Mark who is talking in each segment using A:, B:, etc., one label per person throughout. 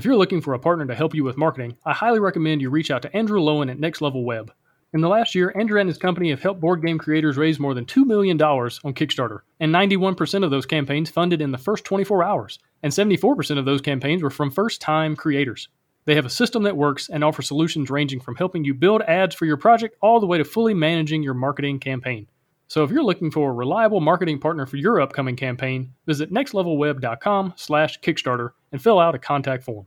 A: If you're looking for a partner to help you with marketing, I highly recommend you reach out to Andrew Lowen at Next Level Web. In the last year, Andrew and his company have helped board game creators raise more than $2 million on Kickstarter, and 91% of those campaigns funded in the first 24 hours, and 74% of those campaigns were from first time creators. They have a system that works and offers solutions ranging from helping you build ads for your project all the way to fully managing your marketing campaign. So if you're looking for a reliable marketing partner for your upcoming campaign, visit nextlevelweb.com/kickstarter and fill out a contact form.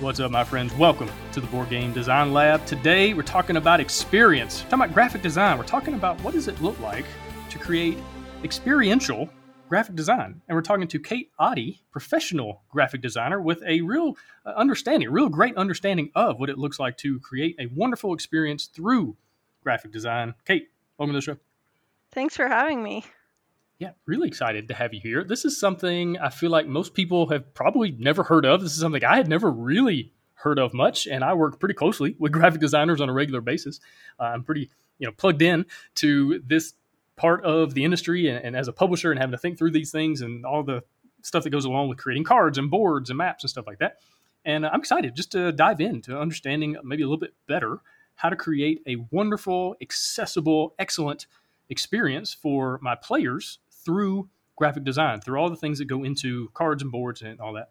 A: What's up, my friends? Welcome to the Board Game Design Lab. Today, we're talking about experience. We're talking about graphic design. We're talking about what does it look like to create experiential graphic design. And we're talking to Kate Oddie, professional graphic designer, with a real uh, understanding, a real great understanding of what it looks like to create a wonderful experience through graphic design. Kate, welcome to the show.
B: Thanks for having me.
A: Yeah, really excited to have you here. This is something I feel like most people have probably never heard of. This is something I had never really heard of much, and I work pretty closely with graphic designers on a regular basis. Uh, I'm pretty, you know, plugged in to this part of the industry and, and, as a publisher and having to think through these things and all the stuff that goes along with creating cards and boards and maps and stuff like that. And I'm excited just to dive into understanding maybe a little bit better how to create a wonderful, accessible, excellent experience for my players through graphic design, through all the things that go into cards and boards and all that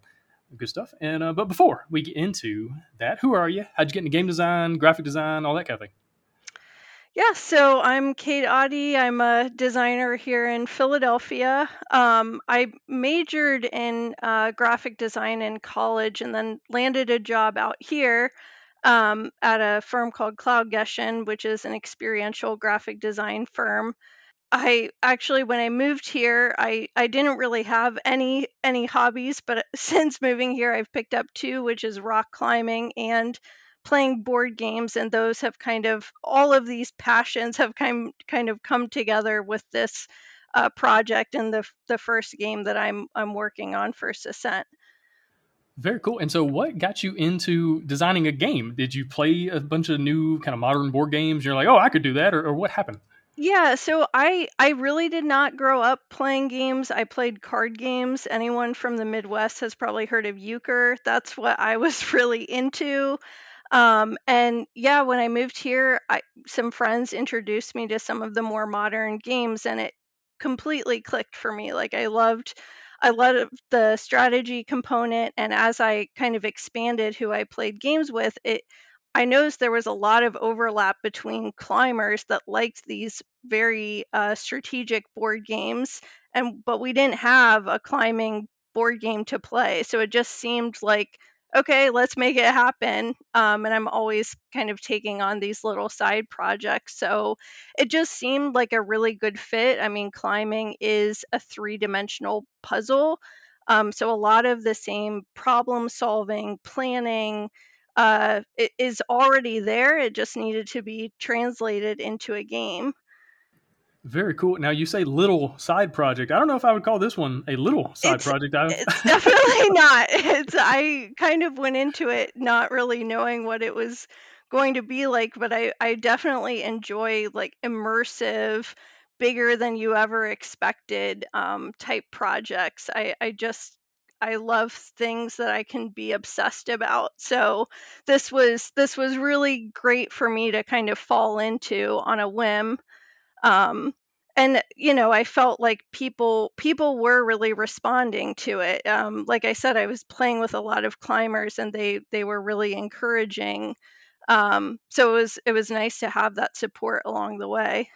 A: good stuff. And uh, but before we get into that, who are you? How'd you get into game design, graphic design, all that kind of thing?
B: Yeah, so I'm Kate Oddie. I'm a designer here in Philadelphia. Um, I majored in uh, graphic design in college and then landed a job out here um, at a firm called Cloud Gehshan, which is an experiential graphic design firm. I actually, when I moved here, I, I didn't really have any any hobbies, but since moving here, I've picked up two, which is rock climbing and playing board games and those have kind of all of these passions have kind kind of come together with this uh, project and the the first game that I'm I'm working on First Ascent.
A: Very cool. And so, what got you into designing a game? Did you play a bunch of new kind of modern board games? You're like, oh, I could do that, or, or what happened?
B: Yeah, so I I really did not grow up playing games. I played card games. Anyone from the Midwest has probably heard of euchre. That's what I was really into. Um, and yeah, when I moved here, I, some friends introduced me to some of the more modern games, and it completely clicked for me. Like I loved, I loved the strategy component, and as I kind of expanded who I played games with, it I noticed there was a lot of overlap between climbers that liked these very uh, strategic board games, and but we didn't have a climbing board game to play, so it just seemed like okay, let's make it happen. Um, and I'm always kind of taking on these little side projects. So it just seemed like a really good fit. I mean, climbing is a three dimensional puzzle. Um, so a lot of the same problem solving, planning, uh, is already there. It just needed to be translated into a game.
A: Very cool. Now you say little side project. I don't know if I would call this one a little side
B: it's,
A: project.
B: it's definitely not. It's I kind of went into it not really knowing what it was going to be like, but I I definitely enjoy like immersive, bigger than you ever expected um, type projects. I I just I love things that I can be obsessed about. So this was this was really great for me to kind of fall into on a whim um, and you know i felt like people people were really responding to it um, like i said i was playing with a lot of climbers and they they were really encouraging um, so it was it was nice to have that support along the way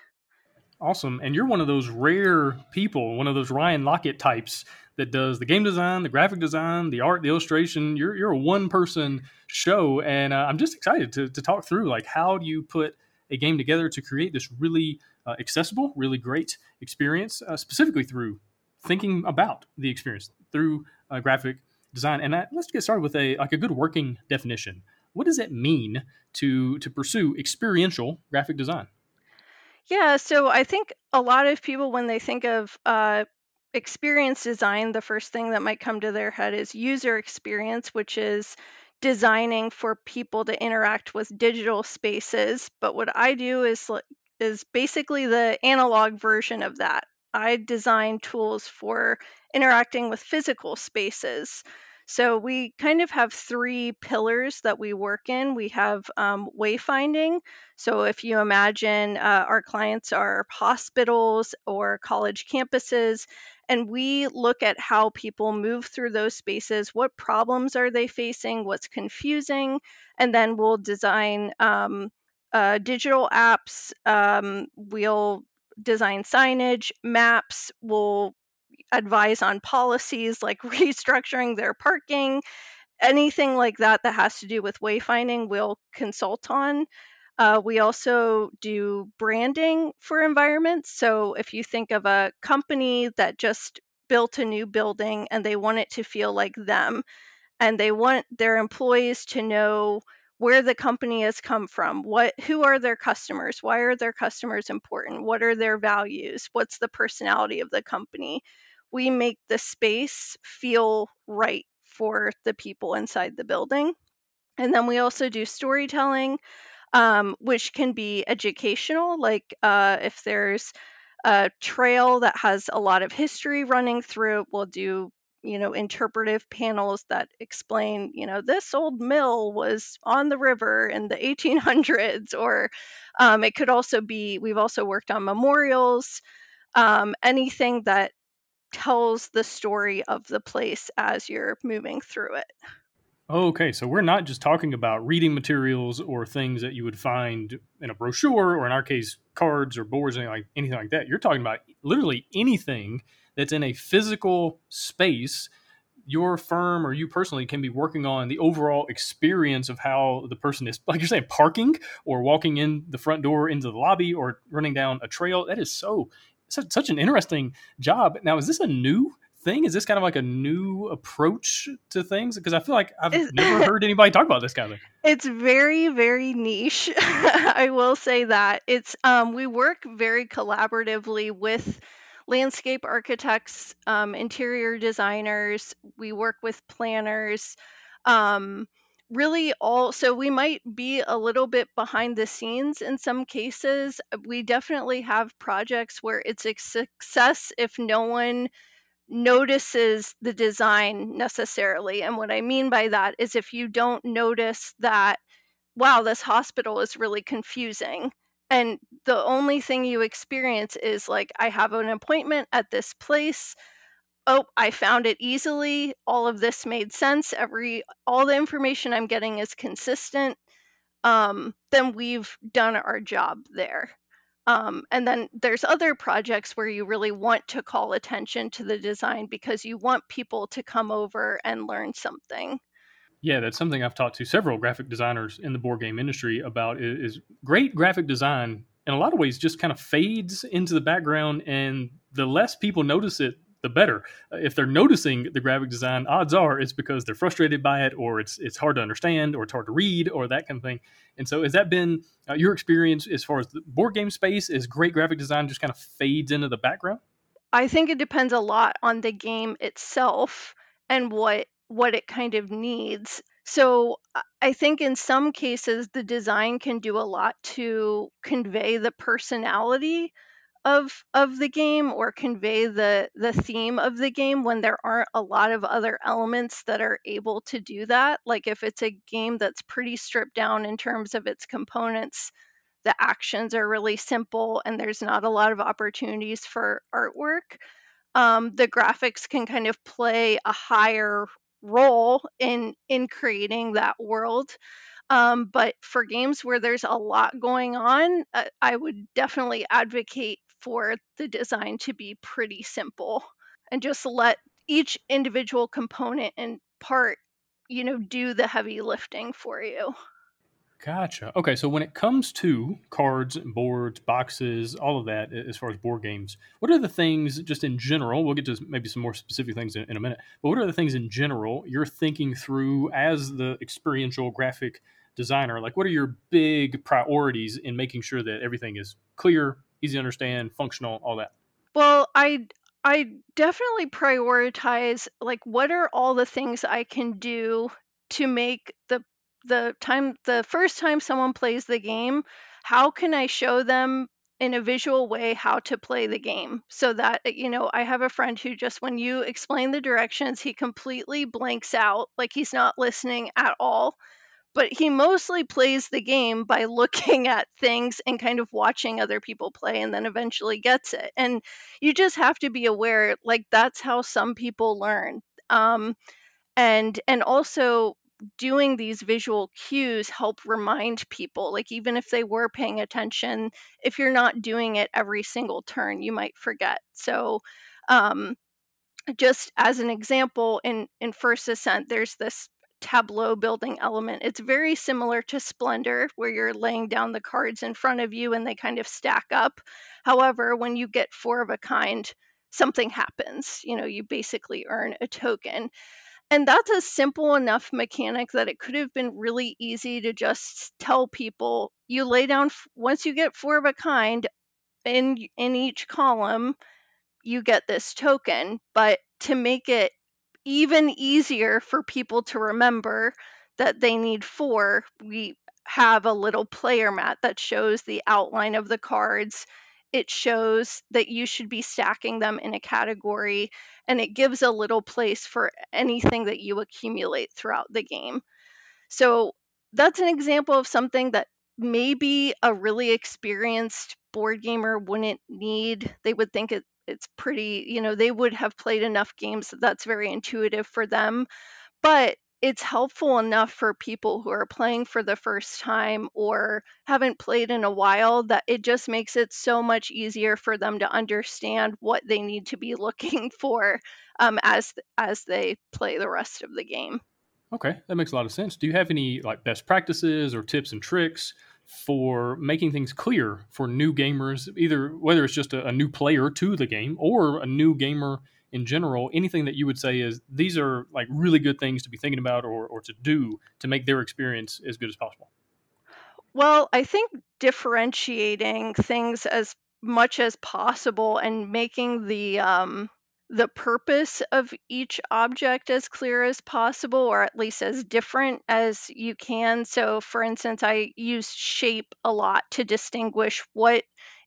A: awesome and you're one of those rare people one of those Ryan Laukat types that does the game design the graphic design the art the illustration you're, you're a one person show and uh, i'm just excited to, to talk through like how do you put a game together to create this really uh, accessible, really great experience, uh, specifically through thinking about the experience through uh, graphic design. And I, let's get started with a like a good working definition. What does it mean to to pursue experiential graphic design?
B: Yeah, so I think a lot of people, when they think of uh, experience design, the first thing that might come to their head is user experience, which is designing for people to interact with digital spaces. But what I do is is basically the analog version of that. I design tools for interacting with physical spaces. So we kind of have three pillars that we work in. We have um, wayfinding. So if you imagine uh, our clients are hospitals or college campuses, and we look at how people move through those spaces, what problems are they facing, what's confusing, and then we'll design um, uh, digital apps. Um, we'll design signage, maps. We'll advise on policies like restructuring their parking, anything like that that has to do with wayfinding, we'll consult on. Uh, we also do branding for environments. So if you think of a company that just built a new building and they want it to feel like them, and they want their employees to know where the company has come from what who are their customers why are their customers important what are their values what's the personality of the company we make the space feel right for the people inside the building. And then we also do storytelling, um, which can be educational, like uh, if there's a trail that has a lot of history running through it, we'll do you know interpretive panels that explain you know this old mill was on the river in the 1800s or um, it could also be we've also worked on memorials um, anything that tells the story of the place as you're moving through it.
A: Okay, so we're not just talking about reading materials or things that you would find in a brochure, or in our case, cards or boards, anything like anything like that. You're talking about literally anything that's in a physical space. Your firm or you personally can be working on the overall experience of how the person is, like you're saying, parking or walking in the front door into the lobby or running down a trail. That is so such, an interesting job. Now, is this a new thing? Is this kind of like a new approach to things? Because I feel like I've it's, never heard anybody talk about this kind of thing.
B: It's very, very niche. I will say that it's um, we work very collaboratively with landscape architects, um, interior designers. We work with planners. Um, really all so we might be a little bit behind the scenes in some cases we definitely have projects where it's a success if no one notices the design necessarily and what i mean by that is if you don't notice that wow this hospital is really confusing and the only thing you experience is like i have an appointment at this place oh, I found it easily. All of this made sense. Every all the information I'm getting is consistent. Um, then we've done our job there. Um, and then there's other projects where you really want to call attention to the design because you want people to come over and learn something.
A: Yeah, that's something I've talked to several graphic designers in the board game industry about. Is, great graphic design in a lot of ways just kind of fades into the background, and the less people notice it, the better. Uh, if they're noticing the graphic design, odds are it's because they're frustrated by it, or it's it's hard to understand, or it's hard to read, or that kind of thing. And so, has that been uh, your experience as far as the board game space? Is great graphic design just kind of fades into the background?
B: I think it depends a lot on the game itself and what what it kind of needs. So I think in some cases the design can do a lot to convey the personality of of the game or convey the the theme of the game when there aren't a lot of other elements that are able to do that like if it's a game that's pretty stripped down in terms of its components the actions are really simple and there's not a lot of opportunities for artwork um, the graphics can kind of play a higher role in in creating that world um, but for games where there's a lot going on, uh, I would definitely advocate for the design to be pretty simple and just let each individual component and part, you know, do the heavy lifting for you.
A: Gotcha. Okay, so when it comes to cards, boards, boxes, all of that, as far as board games, what are the things, just in general? We'll get to maybe some more specific things in, in a minute. But what are the things in general you're thinking through as the experiential graphic designer? Like, what are your big priorities in making sure that everything is clear, easy to understand, functional, all that?
B: Well, I I definitely prioritize like what are all the things I can do to make the the time the first time someone plays the game, how can I show them in a visual way how to play the game? So that you know I have a friend who just when you explain the directions he completely blanks out like he's not listening at all. But he mostly plays the game by looking at things and kind of watching other people play and then eventually gets it. And you just have to be aware like that's how some people learn. Um, and and also doing these visual cues help remind people like even if they were paying attention if you're not doing it every single turn you might forget. So um, just as an example in in first ascent there's this tableau building element. It's very similar to splendor where you're laying down the cards in front of you and they kind of stack up. However when you get four of a kind something happens. You know you basically earn a token and that's a simple enough mechanic that it could have been really easy to just tell people you lay down once you get four of a kind in in each column you get this token. But to make it even easier for people to remember that they need four we have a little player mat that shows the outline of the cards it shows that you should be stacking them in a category and it gives a little place for anything that you accumulate throughout the game. So that's an example of something that maybe a really experienced board gamer wouldn't need. They would think it, it's pretty, you know, they would have played enough games that that's very intuitive for them. But it's helpful enough for people who are playing for the first time or haven't played in a while that it just makes it so much easier for them to understand what they need to be looking for um, as as they play the rest of the game.
A: Okay, that makes a lot of sense. Do you have any like best practices or tips and tricks for making things clear for new gamers, either whether it's just a, a new player to the game or a new gamer in general, anything that you would say is these are like really good things to be thinking about or, or to do to make their experience as good as possible?
B: Well, I think differentiating things as much as possible and making the um, the purpose of each object as clear as possible, or at least as different as you can. So, for instance, I use shape a lot to distinguish what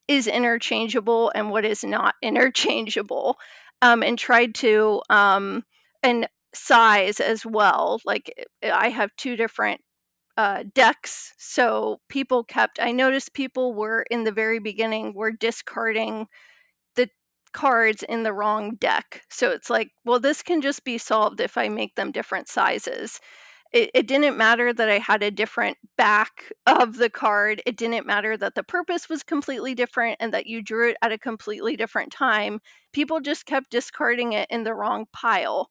B: is interchangeable and what is not interchangeable um, and tried to um, and size as well. Like eh, I have two different uh, decks, so people kept. I noticed people were in the very beginning were discarding the cards in the wrong deck. So it's like, well, this can just be solved if I make them different sizes it, it didn't matter that I had a different back of the card. It didn't matter that the purpose was completely different and that you drew it at a completely different time. People just kept discarding it in the wrong pile.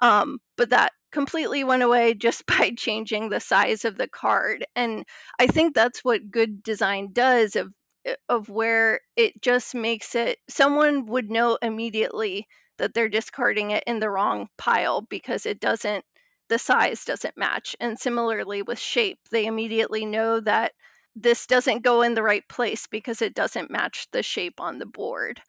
B: Um, but that completely went away just by changing the size of the card. And I think that's what good design does of of where it just makes it someone would know immediately that they're discarding it in the wrong pile because it doesn't the size doesn't match. And similarly with shape, they immediately know that this doesn't go in the right place because it doesn't match the shape on the board.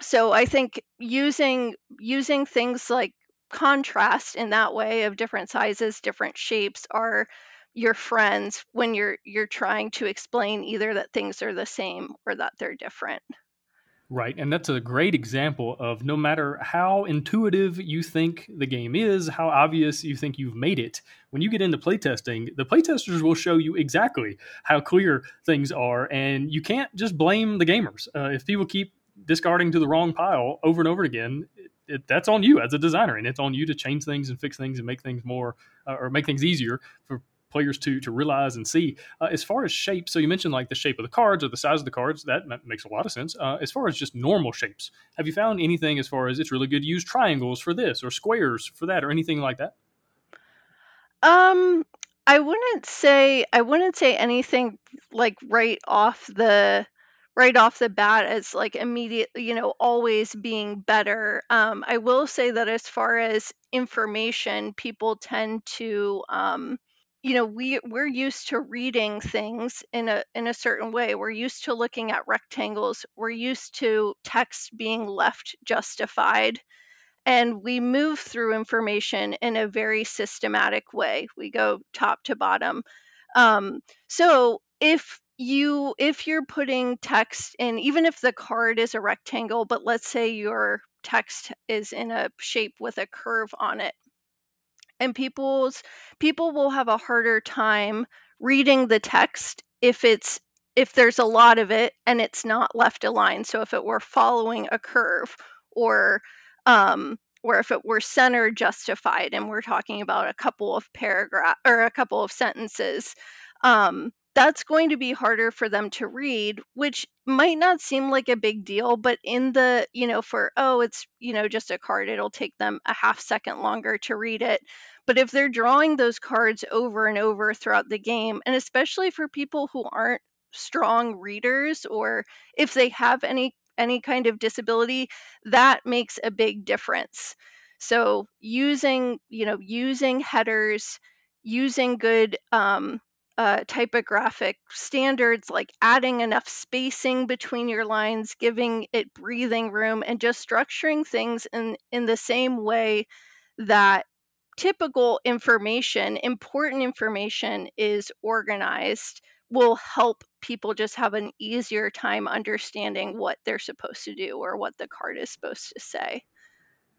B: So I think using using things like contrast in that way of different sizes, different shapes are your friends when you're you're trying to explain either that things are the same or that they're different.
A: Right. And that's a great example of no matter how intuitive you think the game is, how obvious you think you've made it, when you get into playtesting, the playtesters will show you exactly how clear things are. And you can't just blame the gamers. Uh, if people keep discarding to the wrong pile over and over again, it, that's on you as a designer. And it's on you to change things and fix things and make things more uh, or make things easier for players to to realize and see. Uh, as far as shape, so you mentioned like the shape of the cards or the size of the cards. That makes a lot of sense. Uh, as far as just normal shapes, have you found anything as far as it's really good to use triangles for this or squares for that or anything like that?
B: Um, I wouldn't say I wouldn't say anything like right off the right off the bat as like immediate, you know, always being better. Um, I will say that as far as information, people tend to um, you know we we're used to reading things in a in a certain way. We're used to looking at rectangles. We're used to text being left justified. And we move through information in a very systematic way. We go top to bottom. Um, so if you if you're putting text in even if the card is a rectangle but let's say your text is in a shape with a curve on it and people's people will have a harder time reading the text if it's if there's a lot of it and it's not left aligned. So if it were following a curve or um or if it were center justified and we're talking about a couple of paragraph or a couple of sentences um that's going to be harder for them to read which might not seem like a big deal but in the you know for oh it's you know just a card it'll take them a half second longer to read it. But if they're drawing those cards over and over throughout the game and especially for people who aren't strong readers or if they have any any kind of disability that makes a big difference. So using you know using headers using good um, uh, typographic standards like adding enough spacing between your lines, giving it breathing room, and just structuring things in, in the same way that typical information, important information, is organized will help people just have an easier time understanding what they're supposed to do or what the card is supposed to say.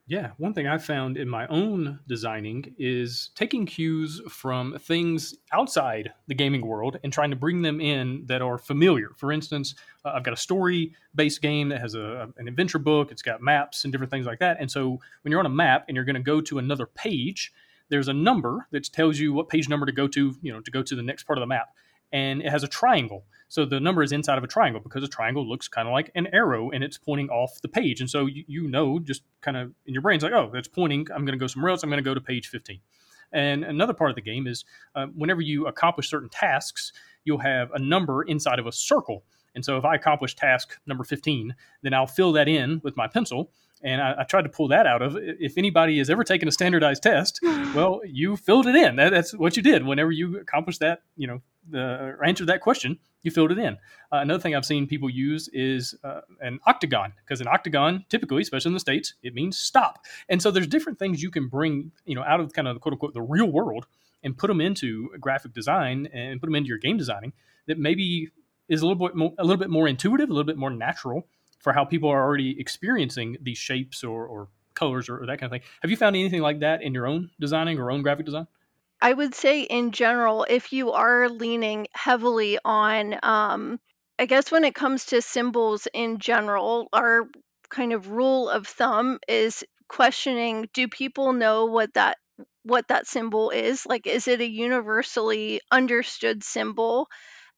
A: Yeah, one thing I found in my own designing is taking cues from things outside the gaming world and trying to bring them in that are familiar. For instance, uh, I've got a story based game that has a, an adventure book, it's got maps and different things like that. And so when you're on a map and you're going to go to another page, there's a number that tells you what page number to go to, you know, to go to the next part of the map. And it has a triangle. So the number is inside of a triangle because a triangle looks kind of like an arrow and it's pointing off the page. And so you, you know, just kind of in your brain, brain's like, oh, that's pointing. I'm going to go somewhere else. I'm going to go to page 15. And another part of the game is uh, whenever you accomplish certain tasks, you'll have a number inside of a circle. And so if I accomplish task number 15, then I'll fill that in with my pencil and I, I, tried to pull that out of if anybody has ever taken a standardized test well you filled it in. That, that's what you did. Whenever you accomplished that you know the answer that question you filled it in. Uh, another thing i've seen people use is uh, an octagon because an octagon typically especially in the states it means stop. And so there's different things you can bring you know out of kind of the quote unquote the real world and put them into graphic design and put them into your game designing that maybe is a little bit more, a little bit more intuitive a little bit more natural for how people are already experiencing these shapes or, or colors or, or, that kind of thing. Have you found anything like that in your own designing or own graphic design?
B: I would say, in general, if you are leaning heavily on, um, I guess when it comes to symbols in general, our kind of rule of thumb is questioning do people know what that what that symbol is like is it a universally understood symbol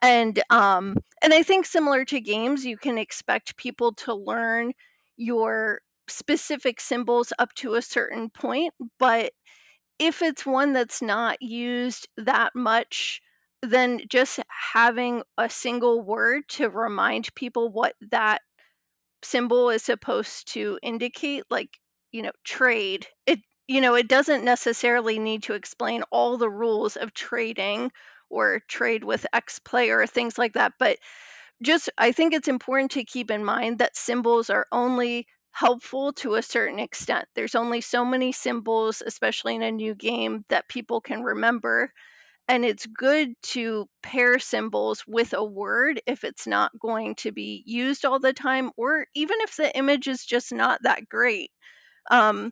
B: and um and i think similar to games you can expect people to learn your specific symbols up to a certain point but if it's one that's not used that much then just having a single word to remind people what that symbol is supposed to indicate like you know trade it you know it doesn't necessarily need to explain all the rules of trading or trade with X player, things like that. But just, I think it's important to keep in mind that symbols are only helpful to a certain extent. There's only so many symbols, especially in a new game, that people can remember. And it's good to pair symbols with a word if it's not going to be used all the time, or even if the image is just not that great. Um,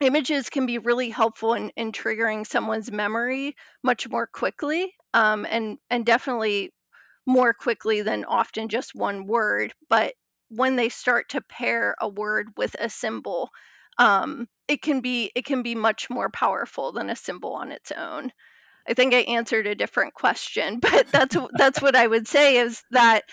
B: images can be really helpful in, in triggering someone's memory much more quickly um, and and definitely more quickly than often just one word but when they start to pair a word with a symbol um, it can be it can be much more powerful than a symbol on its own. I think i answered a different question but that's that's what i would say is that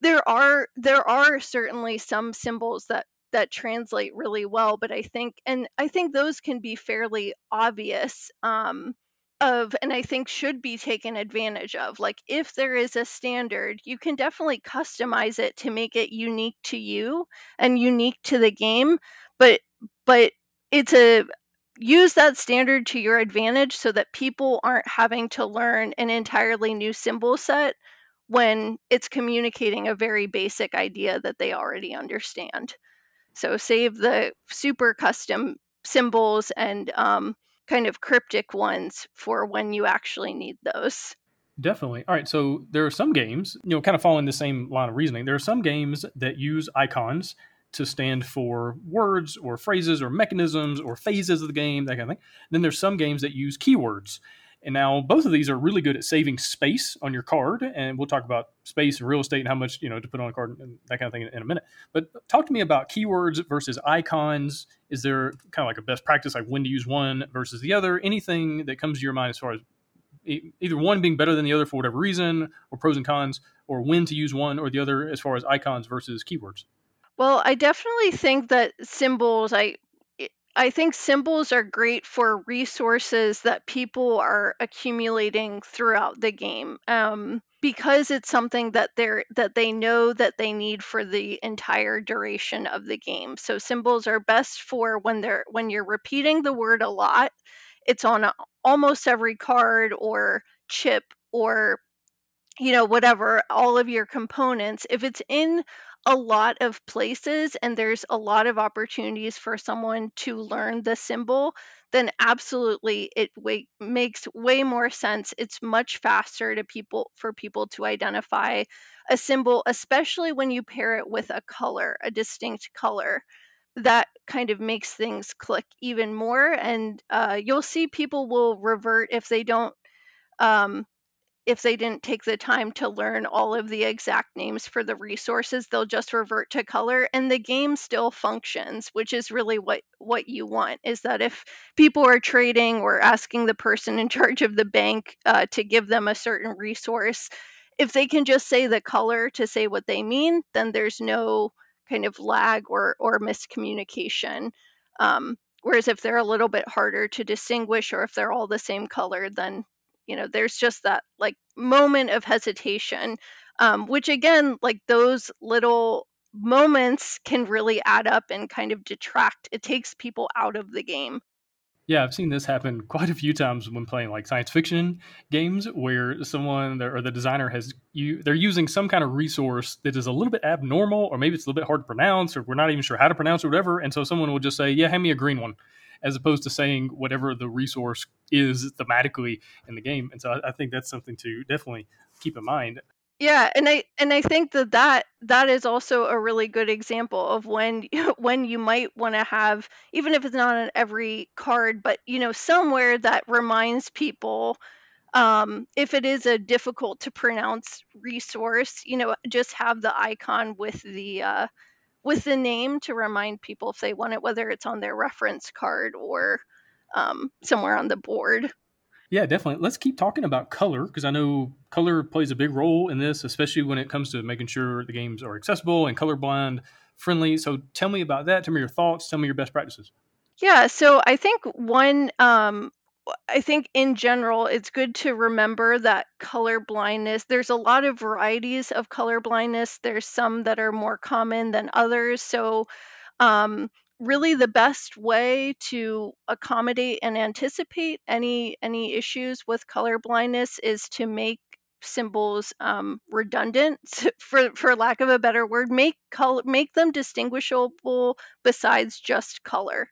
B: there are there are certainly some symbols that that translate really well but i think and i think those can be fairly obvious um, of and I think should be taken advantage of. Like if there is a standard, you can definitely customize it to make it unique to you and unique to the game, but but it's a use that standard to your advantage so that people aren't having to learn an entirely new symbol set when it's communicating a very basic idea that they already understand. So save the super custom symbols and um, kind of cryptic ones for when you actually need those.
A: Definitely. All right. So there are some games, you know, kind of following the same line of reasoning. There are some games that use icons to stand for words or phrases or mechanisms or phases of the game, that kind of thing. Then there's some games that use keywords. And now both of these are really good at saving space on your card. And we'll talk about space and real estate and how much, you know, to put on a card and that kind of thing in, in a minute. But talk to me about keywords versus icons. Is there kind of like a best practice, like when to use one versus the other? Anything that comes to your mind as far as either one being better than the other for whatever reason, or pros and cons, or when to use one or the other as far as icons versus keywords?
B: Well, I definitely think that symbols, I I think symbols are great for resources that people are accumulating throughout the game. Um, because it's something that they're that they know that they need for the entire duration of the game. So symbols are best for when they're when you're repeating the word a lot. It's on a, almost every card or chip or you know whatever all of your components if it's in a lot of places and there's a lot of opportunities for someone to learn the symbol, then absolutely it makes way more sense. It's much faster to people for people to identify a symbol, especially when you pair it with a color, a distinct color. That kind of makes things click even more, and uh, you'll see people will revert if they don't um, if they didn't take the time to learn all of the exact names for the resources they'll just revert to color and the game still functions which is really what what you want is that if people are trading or asking the person in charge of the bank uh, to give them a certain resource if they can just say the color to say what they mean then there's no kind of lag or or miscommunication. Um, whereas if they're a little bit harder to distinguish or if they're all the same color then you know there's just that like moment of hesitation um, which again like those little moments can really add up and kind of detract it takes people out of the game
A: yeah, I've seen this happen quite a few times when playing like science fiction games, where someone or the designer has you they're using some kind of resource that is a little bit abnormal, or maybe it's a little bit hard to pronounce, or we're not even sure how to pronounce or whatever. And so someone will just say, "Yeah, hand me a green one," as opposed to saying whatever the resource is thematically in the game. And so I, I think that's something to definitely keep in mind.
B: Yeah, and I and I think that that that is also a really good example of when when you might want to have even if it's not on every card, but you know somewhere that reminds people um, if it is a difficult to pronounce resource, you know, just have the icon with the uh, with the name to remind people if they want it, whether it's on their reference card or um, somewhere on the board.
A: Yeah, definitely. Let's keep talking about color because I know color plays a big role in this, especially when it comes to making sure the games are accessible and colorblind friendly. So tell me about that. Tell me your thoughts. Tell me your best practices.
B: Yeah, so I think one um, I think in general, it's good to remember that color blindness, there's a lot of varieties of color blindness. There's some that are more common than others. So, um, really the best way to accommodate and anticipate any any issues with color blindness is to make symbols um, redundant for for lack of a better word make color make them distinguishable besides just color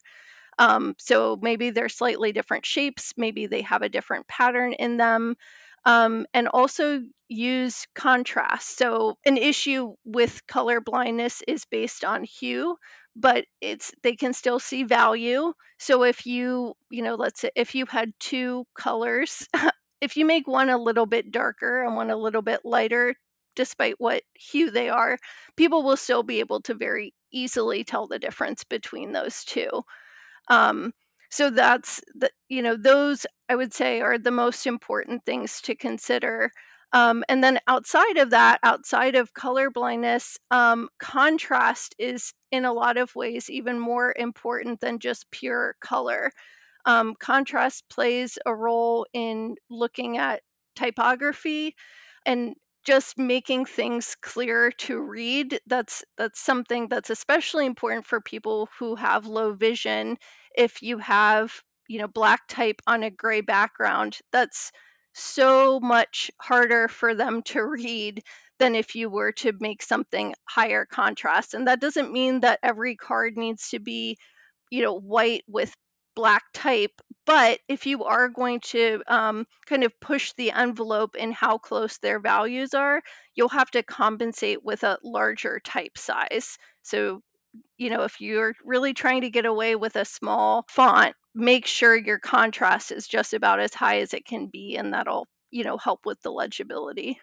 B: um, so maybe they're slightly different shapes, maybe they have a different pattern in them. Um, and also use contrast. So an issue with color blindness is based on hue, but it's they can still see value. So if you, you know, let's say if you had two colors, if you make one a little bit darker and one a little bit lighter, despite what hue they are, people will still be able to very easily tell the difference between those two. Um, so that's the, you know, those I would say are the most important things to consider. Um, and then outside of that, outside of color blindness, um, contrast is in a lot of ways even more important than just pure color. Um, contrast plays a role in looking at typography and just making things clear to read that's that's something that's especially important for people who have low vision if you have you know black type on a gray background that's so much harder for them to read than if you were to make something higher contrast and that doesn't mean that every card needs to be you know white with black type but if you are going to um, kind of push the envelope in how close their values are you'll have to compensate with a larger type size. So you know if you're really trying to get away with a small font make sure your contrast is just about as high as it can be and that'll you know help with the legibility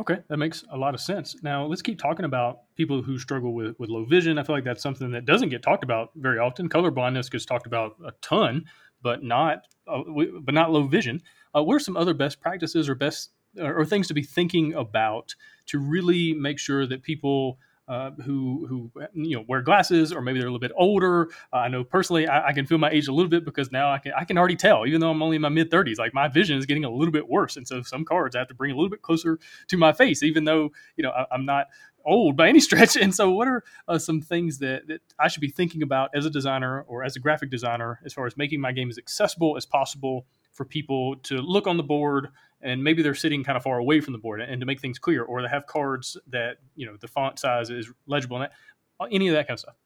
A: Okay, that makes a lot of sense. Now let's keep talking about people who struggle with, with low vision. I feel like that's something that doesn't get talked about very often. Color blindness gets talked about a ton, but not uh, but not low vision. Uh, what are some other best practices or best or things to be thinking about to really make sure that people uh, who who you know wear glasses or maybe they're a little bit older. Uh, I know personally I, I, can feel my age a little bit because now I can I can already tell, even though I'm only in my mid 30s, like my vision is getting a little bit worse, and so some cards I have to bring a little bit closer to my face, even though you know I, am not old by any stretch. And so, what are uh, some things that, that I should be thinking about as a designer or as a graphic designer as far as making my game as accessible as possible for people to look on the board and maybe they're sitting kind of far away from the board and to make things clear or they have cards that you know the font size is legible and uh, any of that kind of stuff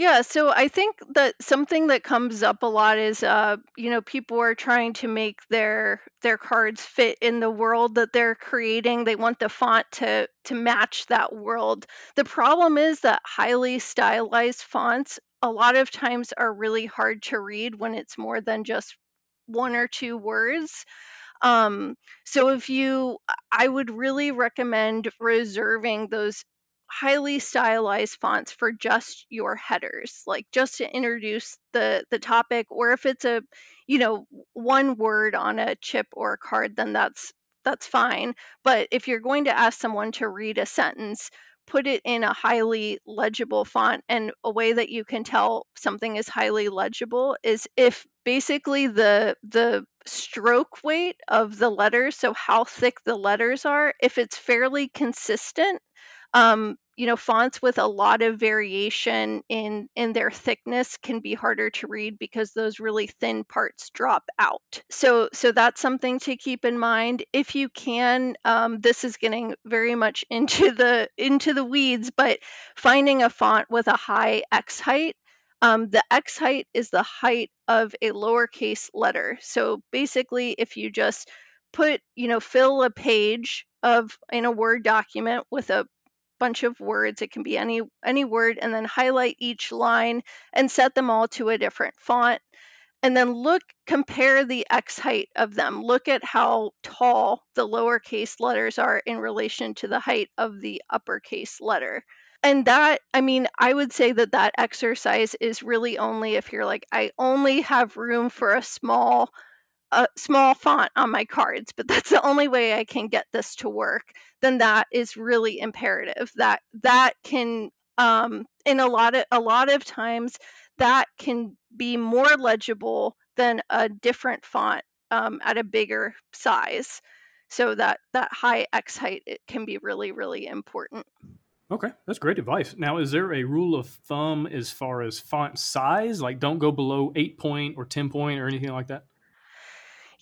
B: yeah, so I think that something that comes up a lot is uh, you know, people are trying to make their their cards fit in the world that they're creating. They want the font to to match that world. The problem is that highly stylized fonts a lot of times are really hard to read when it's more than just one or two words. Um, so if you, I would really recommend reserving those highly stylized fonts for just your headers like just to introduce the the topic or if it's a you know one word on a chip or a card then that's that's fine. But if you're going to ask someone to read a sentence put it in a highly legible font and a way that you can tell something is highly legible is if basically the the stroke weight of the letters so how thick the letters are if it's fairly consistent um, you know fonts with a lot of variation in in their thickness can be harder to read because those really thin parts drop out. So so that's something to keep in mind. If you can um, this is getting very much into the into the weeds but finding a font with a high x height um, the x height is the height of a lowercase letter so basically if you just put you know fill a page of in a word document with a bunch of words. It can be any any word and then highlight each line and set them all to a different font. And then look compare the X height of them. Look at how tall the lowercase letters are in relation to the height of the uppercase letter. And that, I mean, I would say that that exercise is really only if you're like, I only have room for a small a small font on my cards, but that's the only way I can get this to work, then that is really imperative. That that can um, in a lot of a lot of times that can be more legible than a different font um, at a bigger size. So that that high X height it can be really really important.
A: Okay, that's great advice. Now, is there a rule of thumb as far as font size? Like, don't go below eight point or ten point or anything like that.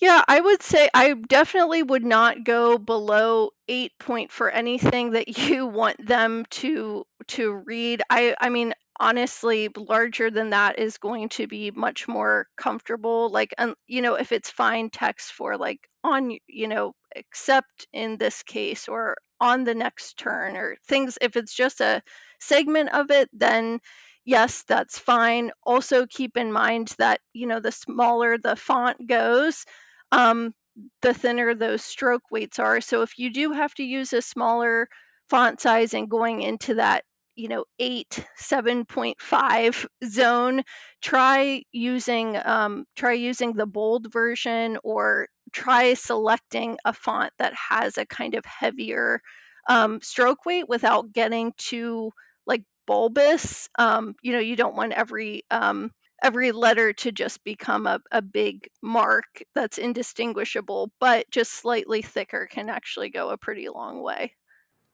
B: Yeah, I would say I definitely would not go below 8 point for anything that you want them to to read. I I mean, honestly, larger than that is going to be much more comfortable. Like, um, you know, if it's fine text for like on, you know, except in this case or on the next turn or things, if it's just a segment of it, then yes, that's fine. Also, keep in mind that, you know, the smaller the font goes, um, the thinner those stroke weights are. So if you do have to use a smaller font size and going into that you know 8 7.5 zone try using um, try using the bold version or try selecting a font that has a kind of heavier um, stroke weight without getting too like bulbous um, you know you don't want every um, every letter to just become a, a big mark that's indistinguishable, but just slightly thicker can actually go a pretty long way.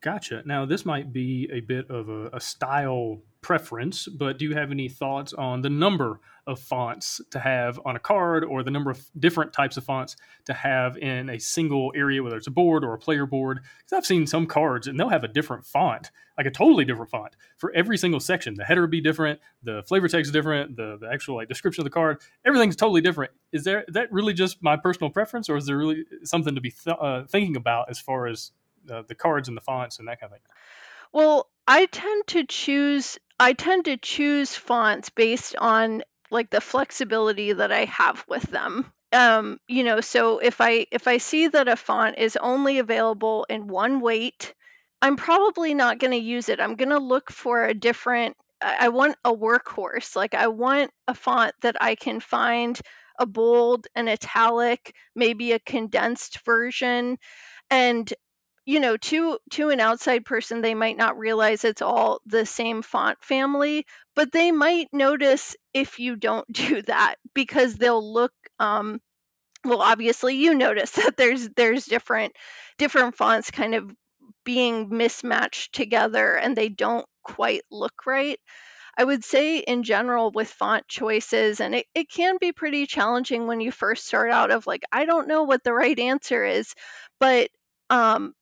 A: Gotcha. Now, this might be a bit of a, a, style preference, but do you have any thoughts on the number of fonts to have on a card or the number of different types of fonts to have in a single area, whether it's a board or a player board? Because I've seen some cards and they'll have a different font, like a totally different font for every single section. The header would be different, the flavor text is different, the, the actual like description of the card, everything's totally different. Is there is that really just my personal preference, or is there really something to be th- uh, thinking about as far as uh, the cards and the fonts and that kind of thing?
B: Well, I tend to choose I tend to choose fonts based on like the flexibility that I have with them. Um, you know, so if I if I see that a font is only available in one weight, I'm probably not going to use it. I'm going to look for a different I want a workhorse. Like I want a font that I can find a bold, an italic, maybe a condensed version and you know to to an outside person they might not realize it's all the same font family but they might notice if you don't do that because they'll look um well obviously you notice that there's there's different different fonts kind of being mismatched together and they don't quite look right I would say in general with font choices, and it, it can be pretty challenging when you first start out of like, I don't know what the right answer is. But um,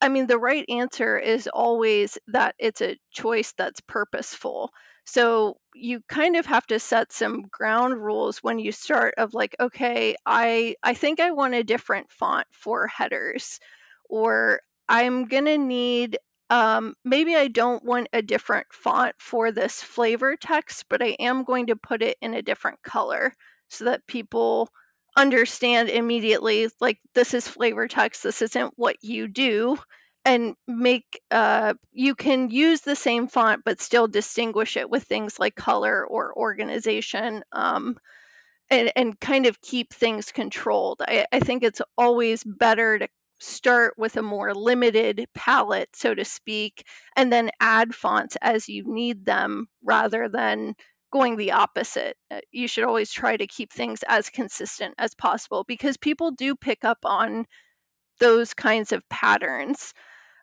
B: I mean, the right answer is always that it's a choice that's purposeful. So you kind of have to set some ground rules when you start of like, okay, I I think I want a different font for headers, or I'm gonna need um, maybe I don't want a different font for this flavor text, but I am going to put it in a different color so that people understand immediately like this is flavor text this isn't what you do and make uh, you can use the same font but still distinguish it with things like color or organization um, and, and kind of keep things controlled. I, I think it's always better to start with a more limited palette so to speak and then add fonts as you need them rather than going the opposite. Uh, you should always try to keep things as consistent as possible because people do pick up on those kinds of patterns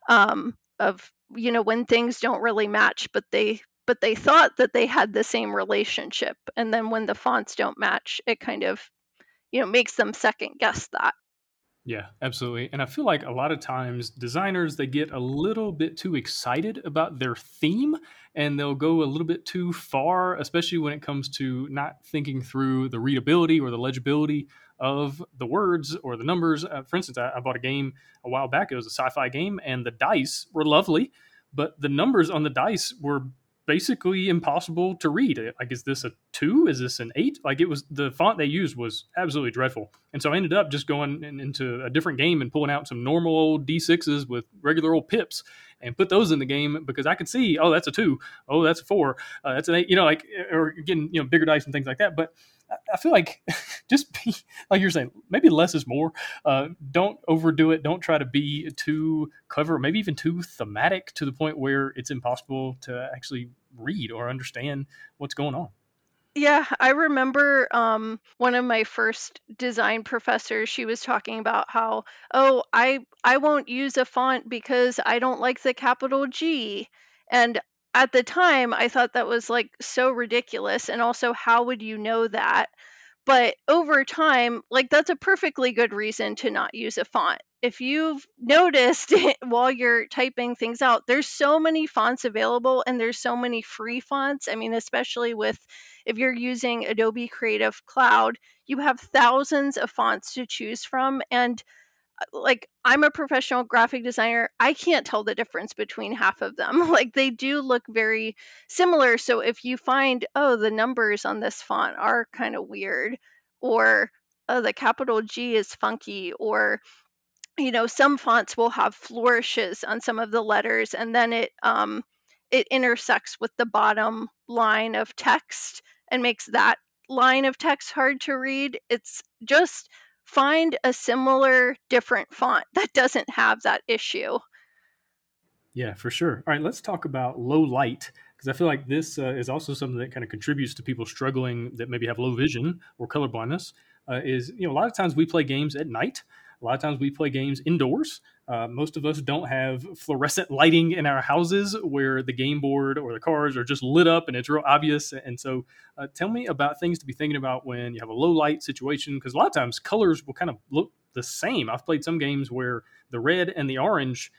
B: um, of you know when things don't really match, but they but they thought that they had the same relationship, and then when the fonts don't match, it kind of you know makes them second guess that.
A: Yeah, absolutely. And I feel like a lot of times designers they get a little bit too excited about their theme and they'll go a little bit too far, especially when it comes to not thinking through the readability or the legibility of the words or the numbers. Uh, for instance, I, I bought a game a while back. It was a sci-fi game, and the dice were lovely, but the numbers on the dice were basically impossible to read. Like, is this a two? Is this an eight? Like, it was the font they used was absolutely dreadful. And so I ended up just going in, into a different game and pulling out some normal old D6s with regular old pips and put those in the game because I could see, oh, that's a two. Oh, that's a four. Uh, that's an eight, you know, like, or getting, you know, bigger dice and things like that. But I feel like just be like you're saying, maybe less is more. Uh, don't overdo it. Don't try to be too clever, maybe even too thematic to the point where it's impossible to actually read or understand what's going on.
B: Yeah, I remember um, one of my first design professors. She was talking about how, oh, I I won't use a font because I don't like the capital G, and at the time I thought that was like so ridiculous. And also, how would you know that? But over time, like that's a perfectly good reason to not use a font. If you've noticed while you're typing things out, there's so many fonts available and there's so many free fonts. I mean, especially with if you're using Adobe Creative Cloud, you have thousands of fonts to choose from. And like I'm a professional graphic designer, I can't tell the difference between half of them. Like they do look very similar. So if you find, oh, the numbers on this font are kind of weird, or oh, the capital G is funky, or you know, some fonts will have flourishes on some of the letters, and then it um, it intersects with the bottom line of text and makes that line of text hard to read. It's just find a similar different font that doesn't have that issue.
A: Yeah, for sure. All right, let's talk about low light because I feel like this uh, is also something that kind of contributes to people struggling that maybe have low vision or color blindness. Uh, is you know a lot of times we play games at night. A lot of times we play games indoors. Uh, most of us don't have fluorescent lighting in our houses where the game board or the cards are just lit up and it's real obvious. And so, uh, tell me about things to be thinking about when you have a low light situation, because a lot of times colors will kind of look the same. I've played some games where the red and the orange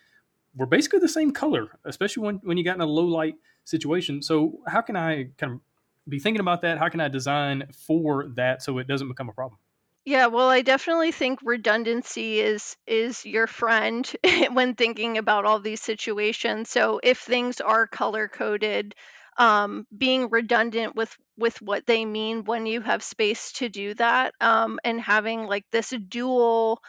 A: were basically the same color, especially when, when you got in a low light situation. So, how can I kind of be thinking about that? How can I design for that so it doesn't become a problem?
B: Yeah, well, I definitely think redundancy is is your friend when thinking about all these situations. So if things are color coded, um, being redundant with with what they mean when you have space to do that, um, and having like this dual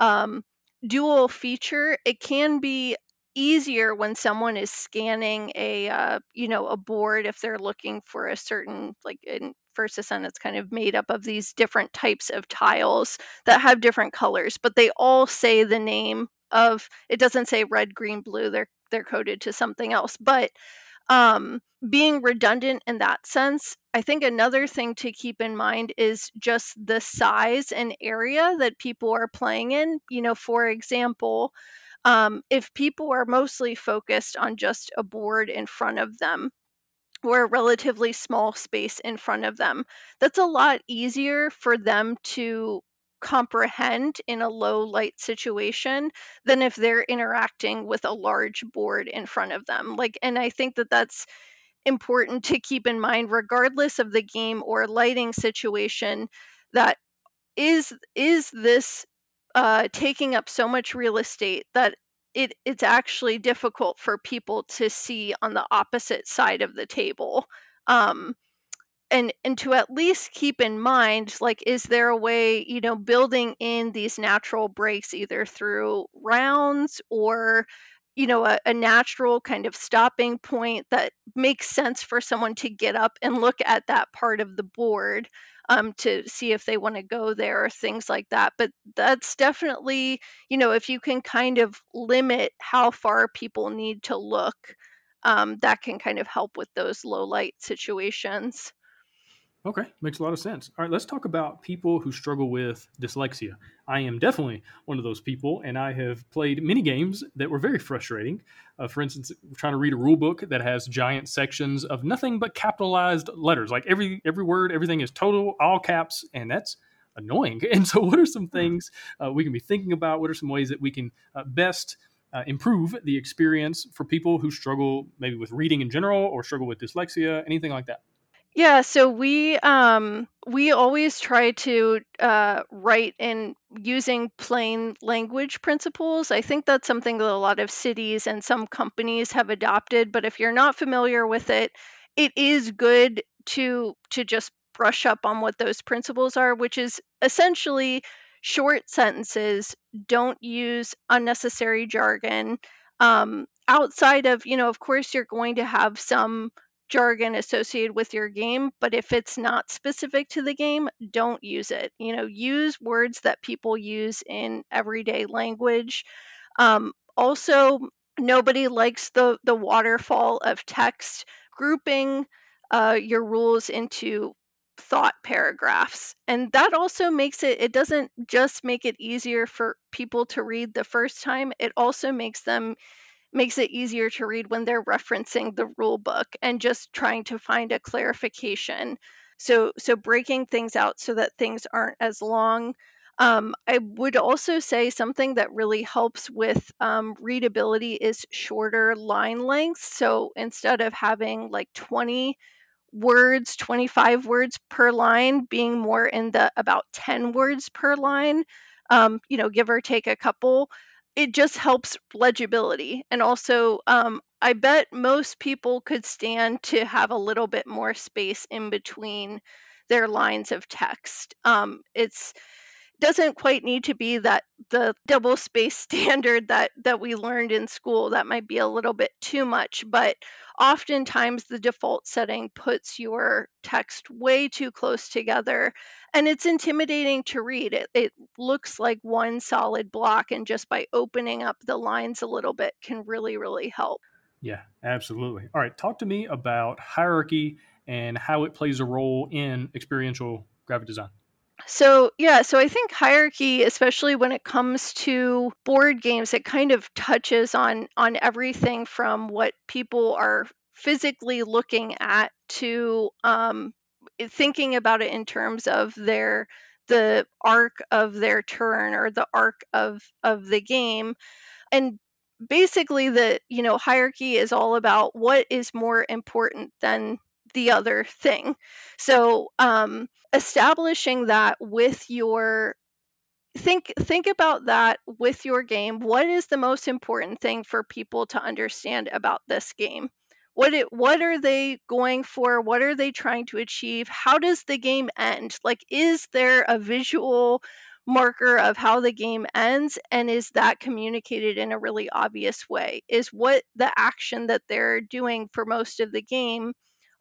B: um, dual feature, it can be easier when someone is scanning a uh, you know a board if they're looking for a certain like in first ascent it's kind of made up of these different types of tiles that have different colors but they all say the name of it doesn't say red green blue they're they're coded to something else but um, being redundant in that sense i think another thing to keep in mind is just the size and area that people are playing in. You know for example um, if people are mostly focused on just a board in front of them or a relatively small space in front of them, that's a lot easier for them to comprehend in a low light situation than if they're interacting with a large board in front of them. Like, and I think that that's important to keep in mind, regardless of the game or lighting situation, that is is this uh, taking up so much real estate that it it's actually difficult for people to see on the opposite side of the table. Um, and and to at least keep in mind like is there a way you know building in these natural breaks either through rounds or you know a, a, natural kind of stopping point that makes sense for someone to get up and look at that part of the board um, to see if they want to go there or things like that. But that's definitely, you know, if you can kind of limit how far people need to look, um, that can kind of help with those low light situations.
A: Okay, makes a lot of sense. All right, let's talk about people who struggle with dyslexia. I am definitely one of those people, and I have played many games that were very frustrating. Uh, for instance, trying to read a rule book that has giant sections of nothing but capitalized letters. Like every every word, everything is total all caps, and that's annoying. And so, what are some hmm. things uh, we can be thinking about? What are some ways that we can uh, best uh, improve the experience for people who struggle maybe with reading in general or struggle with dyslexia, anything like that?
B: Yeah, so we um we always try to uh, write in using plain language principles. I think that's something that a lot of cities and some companies have adopted, but if you're not familiar with it, it is good to to just brush up on what those principles are, which is essentially short sentences, don't use unnecessary jargon. Um, outside of, you know, of course, you're going to have some jargon associated with your game, but if it's not specific to the game, don't use it. You know, use words that people use in everyday language. Um, also, nobody likes the the waterfall of text grouping uh, your rules into thought paragraphs and that also makes it it doesn't just make it easier for people to read the first time it also makes them makes it easier to read when they're referencing the rule book and just trying to find a clarification. So, so breaking things out so that things aren't as long. Um, I would also say something that really helps with um, readability is shorter line lengths. So instead of having like 20 words, 25 words per line, being more in the about 10 words per line, um, you know, give or take a couple, it just helps legibility. And also, um, I bet most people could stand to have a little bit more space in between their lines of text. Um, it's doesn't quite need to be that the double space standard that that we learned in school that might be a little bit too much but oftentimes the default setting puts your text way too close together and it's intimidating to read it, it looks like one solid block and just by opening up the lines a little bit can really really help
A: Yeah, absolutely. All right, talk to me about hierarchy and how it plays a role in experiential graphic design.
B: So, yeah, so I think hierarchy, especially when it comes to board games, it kind of touches on on everything from what people are physically looking at to um, thinking about it in terms of their the arc of their turn or the arc of of the game. And basically the you know hierarchy is all about what is more important than the other thing. So um establishing that with your think think about that with your game. What is the most important thing for people to understand about this game? What it what are they going for? What are they trying to achieve? How does the game end? Like is there a visual marker of how the game ends and is that communicated in a really obvious way? Is what the action that they're doing for most of the game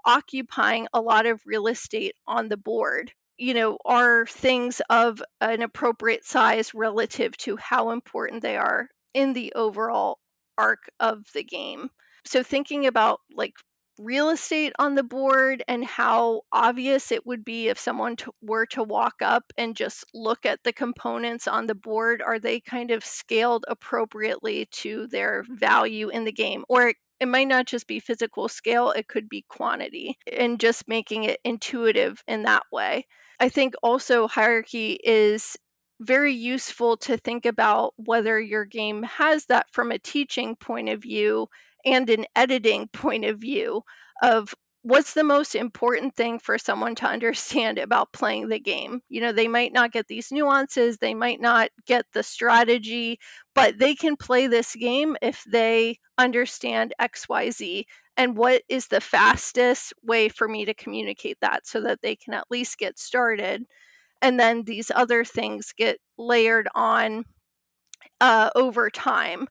B: occupying a lot of real estate on the board. You know are things of an appropriate size relative to how important they are in the overall arc of the game? So thinking about like real estate on the board and how obvious it would be if someone were to walk up and just look at the components on the board are they kind of scaled appropriately to their value in the game? Or it, might not just be physical scale it could be quantity and just making it intuitive in that way. I think also hierarchy is very useful to think about whether your game has that from a teaching point of view and an editing point of view of what's the most important thing for someone to understand about playing the game. You know, they might not get these nuances, they might not get the strategy, but they can play this game if they understand XYZ. And what is the fastest way for me to communicate that so that they can at least get started? And then these other things get layered on uh, over time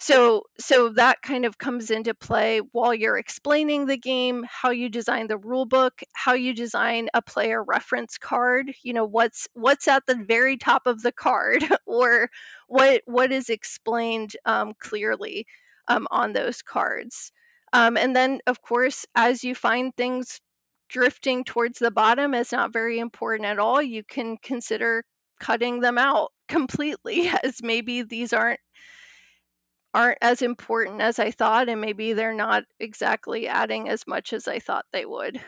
B: so so that kind of comes into play while you're explaining the game how you design the rule book how you design a player reference card you know what's what's at the very top of the card or what what is explained um, clearly um, on those cards. Um, and then of course as you find things drifting towards the bottom is not very important at all you can consider cutting them out completely as maybe these aren't aren't as important as I thought, and maybe they're not exactly adding as much as I thought they would.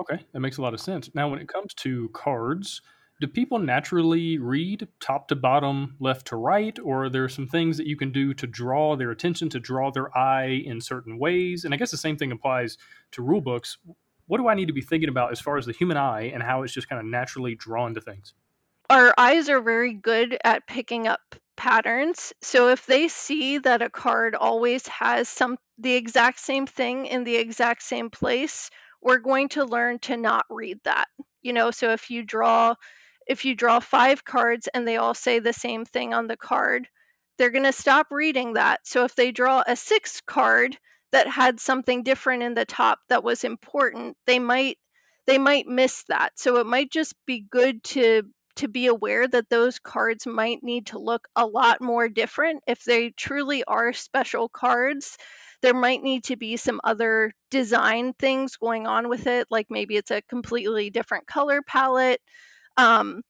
A: Okay, that makes a lot of sense. Now, when it comes to cards, do people naturally read top to bottom, left to right, or are there some things that you can do to draw their attention, to draw their eye in certain ways? And I guess the same thing applies to rule books. What do I need to be thinking about as far as the human eye and how it's just kind of naturally drawn to things?
B: Our eyes are very good at picking up patterns. So if they see that a card always has some the exact same thing in the exact same place, we're going to learn to not read that. You know, so if you draw if you draw 5 cards and they all say the same thing on the card, they're going to stop reading that. So if they draw a 6th card that had something different in the top that was important, they might they might miss that. So it might just be good to to be aware that those cards might need to look a lot more different. If they truly are special cards, there might need to be some other design things going on with it, like maybe it's a completely different color palette. Um,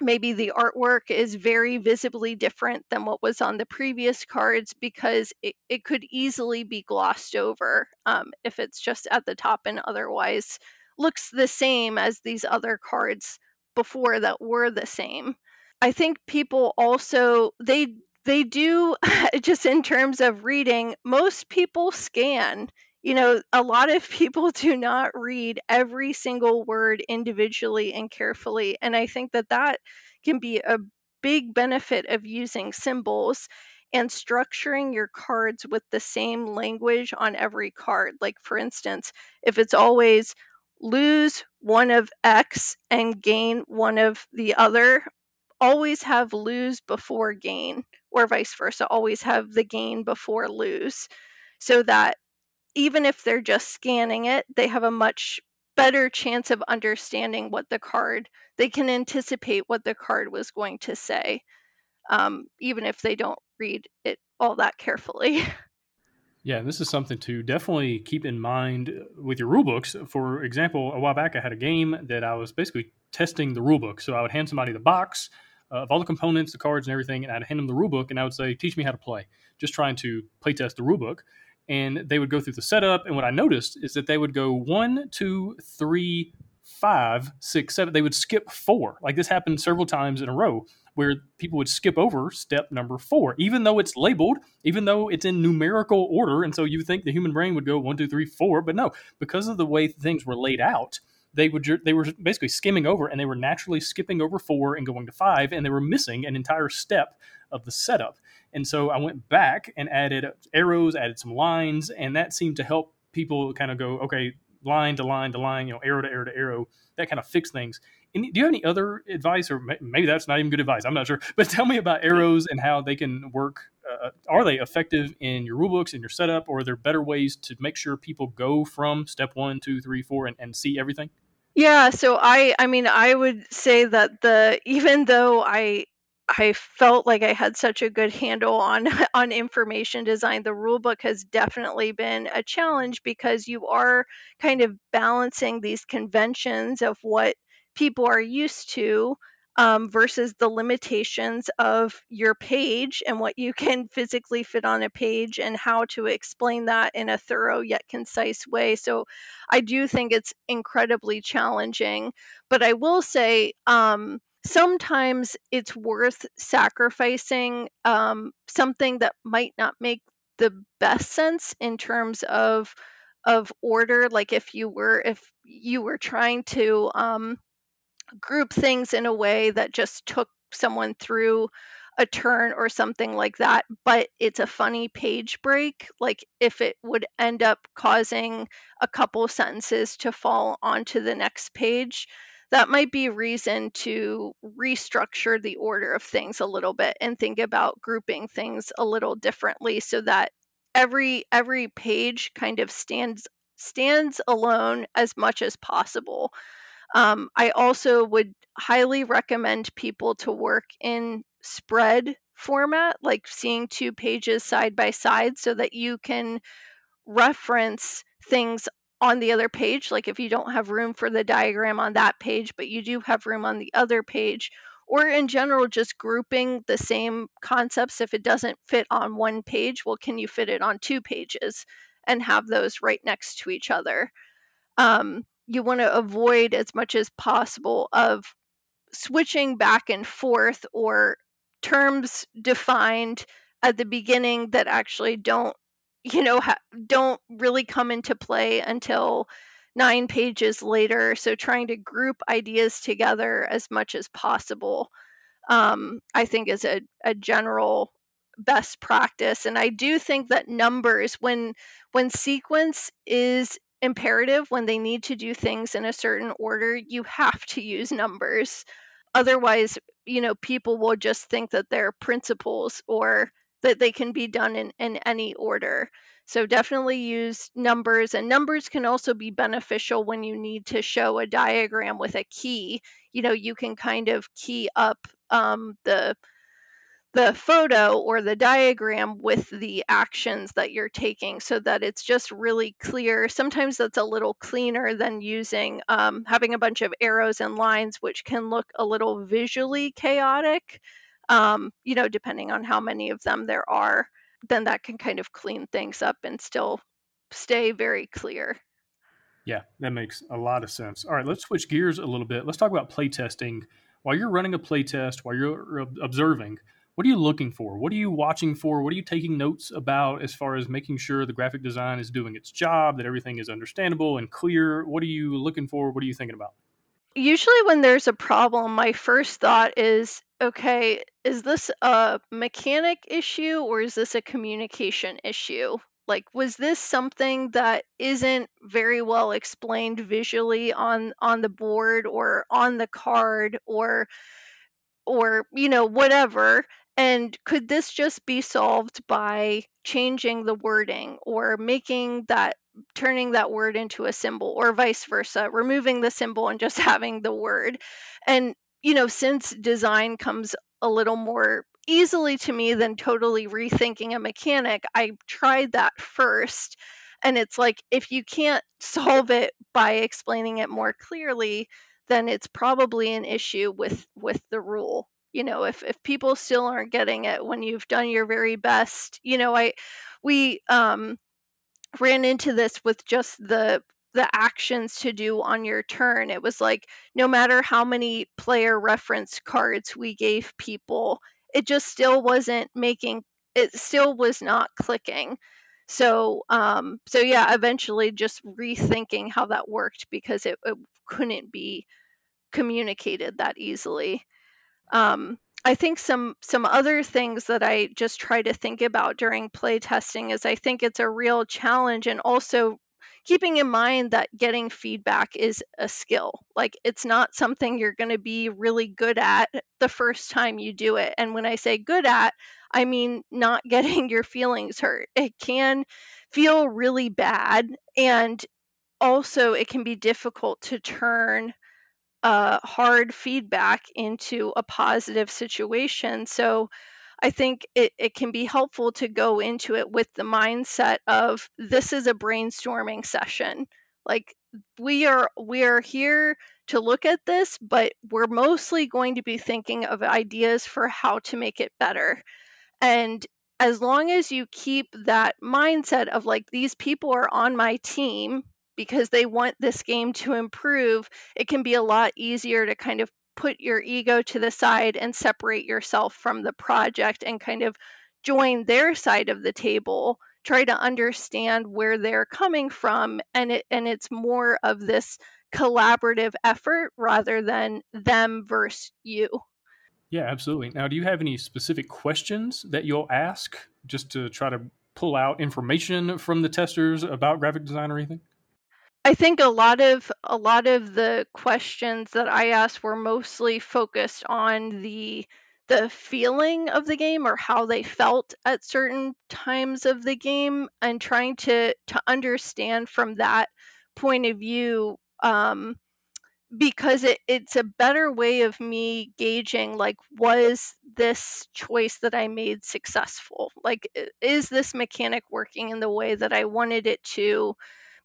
B: maybe the artwork is very visibly different than what was on the previous cards because it, it could easily be glossed over um, if it's just at the top and otherwise looks the same as these other cards before that were the same. I think people also they they do just in terms of reading, most people scan. You know, a lot of people do not read every single word individually and carefully, and I think that that can be a big benefit of using symbols and structuring your cards with the same language on every card. Like, for instance, if it's always lose one of X and gain one of the other, always have lose before gain, or vice versa, always have the gain before lose, so that even if they're just scanning it, they have a much better chance of understanding what the card, they can anticipate what the card was going to say, um, even if they don't read it all that carefully.
A: Yeah, and this is something to definitely keep in mind with your rule books. For example, a while back I had a game that I was basically testing the rule book. So I would hand somebody the box of all the components, the cards, and everything, and I'd hand them the rule book, and I would say, "Teach me how to play." Just trying to play test the rule book, and they would go through the setup. And what I noticed is that they would go one, two, three, five, six, seven. They would skip four. Like this happened several times in a row where people would skip over step number four, even though it's labeled, even though it's in numerical order. And so you think the human brain would go one, two, three, four, but no, because of the way things were laid out, they would they were basically skimming over and they were naturally skipping over four and going to five, and they were missing an entire step of the setup. And so I went back and added arrows, added some lines, and that seemed to help people kind of go, okay, line to line to line, you know, arrow to arrow to arrow, that kind of fix things. Any, do you have any other advice, or maybe that's not even good advice? I'm not sure. But tell me about arrows and how they can work. Uh, are they effective in your rulebooks and your setup, or are there better ways to make sure people go from step one, two, three, four, and, and see everything?
B: Yeah, so I I mean I would say that the even though I I felt like I had such a good handle on on information design. The rule book has definitely been a challenge because you are kind of balancing these conventions of what people are used to um, versus the limitations of your page and what you can physically fit on a page and how to explain that in a thorough yet concise way. So I do think it's incredibly challenging. But I will say, um, sometimes it's worth sacrificing um, something that might not make the best sense in terms of of order like if you were if you were trying to um, group things in a way that just took someone through a turn or something like that, but it's a funny page break, like if it would end up causing a couple sentences to fall onto the next page, that might be reason to restructure the order of things a little bit and think about grouping things a little differently so that every every page kind of stands stands alone as much as possible. Um, I also would highly recommend people to work in spread format, like seeing two pages side by side so that you can reference things on the other page. Like if you don't have room for the diagram on that page, but you do have room on the other page, or in general, just grouping the same concepts. If it doesn't fit on one page, well, can you fit it on two pages and have those right next to each other? Um, you want to avoid as much as possible of switching back and forth or terms defined at the beginning that actually don't you know ha- don't really come into play until nine pages later so trying to group ideas together as much as possible um, i think is a, a general best practice and i do think that numbers when when sequence is imperative when they need to do things in a certain order, you have to use numbers. Otherwise, you know, people will just think that they're principles or that they can be done in, in any order. So definitely use numbers, and numbers can also be beneficial when you need to show a diagram with a key. You know, you can kind of key up um, the the photo or the diagram with the actions that you're taking so that it's just really clear. Sometimes that's a little cleaner than using um, having a bunch of arrows and lines, which can look a little visually chaotic, um, you know, depending on how many of them there are. Then that can kind of clean things up and still stay very clear.
A: Yeah, that makes a lot of sense. All right, let's switch gears a little bit. Let's talk about playtesting. While you're running a playtest, while you're observing, what are you looking for? What are you watching for? What are you taking notes about as far as making sure the graphic design is doing its job, that everything is understandable and clear? What are you looking for? What are you thinking about?
B: Usually, when there's a problem, my first thought is okay, is this a mechanic issue or is this a communication issue? Like, was this something that isn't very well explained visually on on the board or on the card or or you know whatever and could this just be solved by changing the wording or making that turning that word into a symbol or vice versa, removing the symbol and just having the word? And, you know, since design comes a little more easily to me than totally rethinking a mechanic. I tried that first. And it's like, if you can't solve it by explaining it more clearly, then it's probably an issue with with the rule you know if if people still aren't getting it when you've done your very best you know i we um ran into this with just the the actions to do on your turn. It was like no matter how many player reference cards we gave people it just still wasn't making it still was not clicking. So um so yeah eventually just rethinking how that worked because it, it couldn't be communicated that easily. Um I think some some other things that I just try to think about during play testing is I think it's a real challenge and also keeping in mind that getting feedback is a skill. Like it's not something you're going to be really good at the first time you do it. And when I say good at, I mean not getting your feelings hurt. It can feel really bad and also it can be difficult to turn uh, hard feedback into a positive situation. So I think it, it can be helpful to go into it with the mindset of this is a brainstorming session. Like we are we are here to look at this, but we're mostly going to be thinking of ideas for how to make it better. And as long as you keep that mindset of like these people are on my team because they want this game to improve, it can be a lot easier to kind of put your ego to the side and separate yourself from the project and kind of join their side of the table try to understand where they're coming from and it and it's more of this collaborative effort rather than them versus you.
A: Yeah absolutely. Now do you have any specific questions that you'll ask just to try to pull out information from the testers about graphic design or anything
B: I think a lot of a lot of the questions that I asked were mostly focused on the the feeling of the game or how they felt at certain times of the game and trying to to understand from that point of view um, because it, it's a better way of me gauging like was this choice that i made successful? Like is this mechanic working in the way that i wanted it to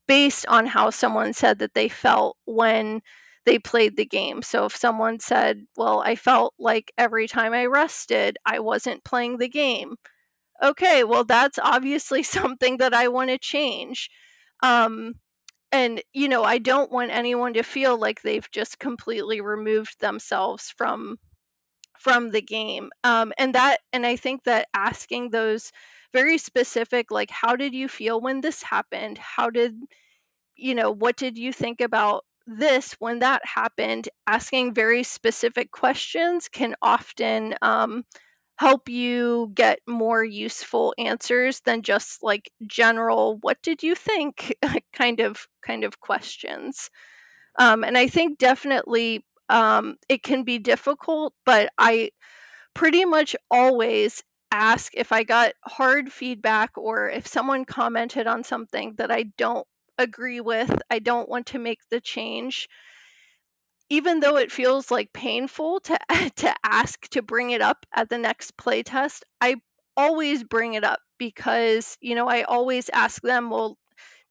B: based on how someone said that they felt when they played the game. So if someone said, Well, I felt like every time I rested, I wasn't playing the game. Okay, well, that's obviously something that I want to change. Um, and, you know, I don't want anyone to feel like they've just completely removed themselves from from the game um, and that and i think that asking those very specific like how did you feel when this happened? How did you know what did you think about this when that happened? Asking very specific questions can often um, help you get more useful answers than just like general what did you think? kind of kind of questions. Um, and i think definitely um, it can be difficult but i pretty much always ask if I got hard feedback or if someone commented on something that I don't agree with, I don't want to make the change. Even though it feels like painful to to ask to bring it up at the next playtest, I always bring it up because, you know, I always ask them, "Well,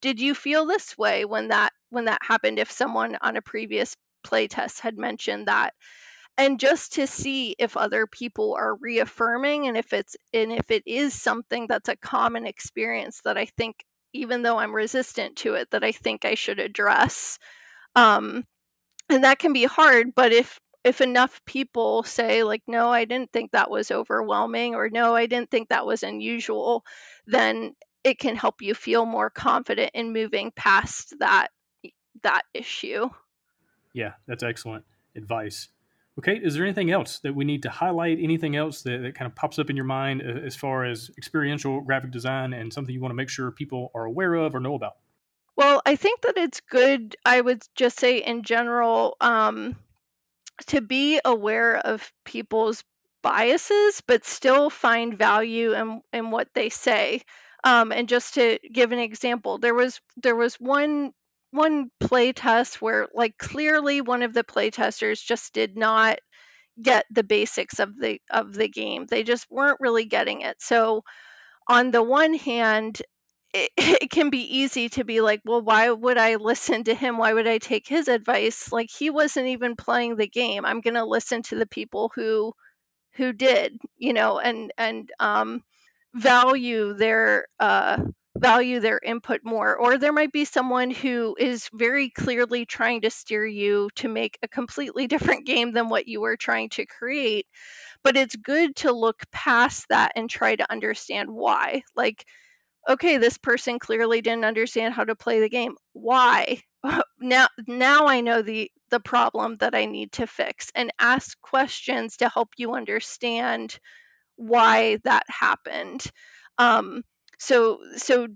B: did you feel this way when that when that happened if someone on a previous playtest had mentioned that?" And just to see if other people are reaffirming and if it's and if it is something that's a common experience that i think even though i'm resistant to it that i think i should address. Um, and that can be hard but if if enough people say like no i didn't think that was overwhelming or no i didn't think that was unusual then it can help you feel more confident in moving past that that issue.
A: Yeah that's excellent advice Okay, is there anything else that we need to highlight? Anything else that, that, kind of pops up in your mind as far as experiential graphic design and something you want to make sure people are aware of or know about?
B: Well, I think that it's good, I would just say in general, um, to be aware of people's biases, but still find value in, in what they say. Um, and just to give an example, there was there was one one play test where like clearly one of the play testers just did not get the basics of the of the game. They just weren't really getting it. So on the one hand, it, it, can be easy to be like, well, why would I listen to him? Why would I take his advice? Like he wasn't even playing the game. I'm going to listen to the people who who did, you know, and and um, value their uh, value their input more. Or there might be someone who is very clearly trying to steer you to make a completely different game than what you were trying to create. But it's good to look past that and try to understand why. Like, okay, this person clearly didn't understand how to play the game. Why? now now I know the the problem that I need to fix and ask questions to help you understand why that happened. Um, so so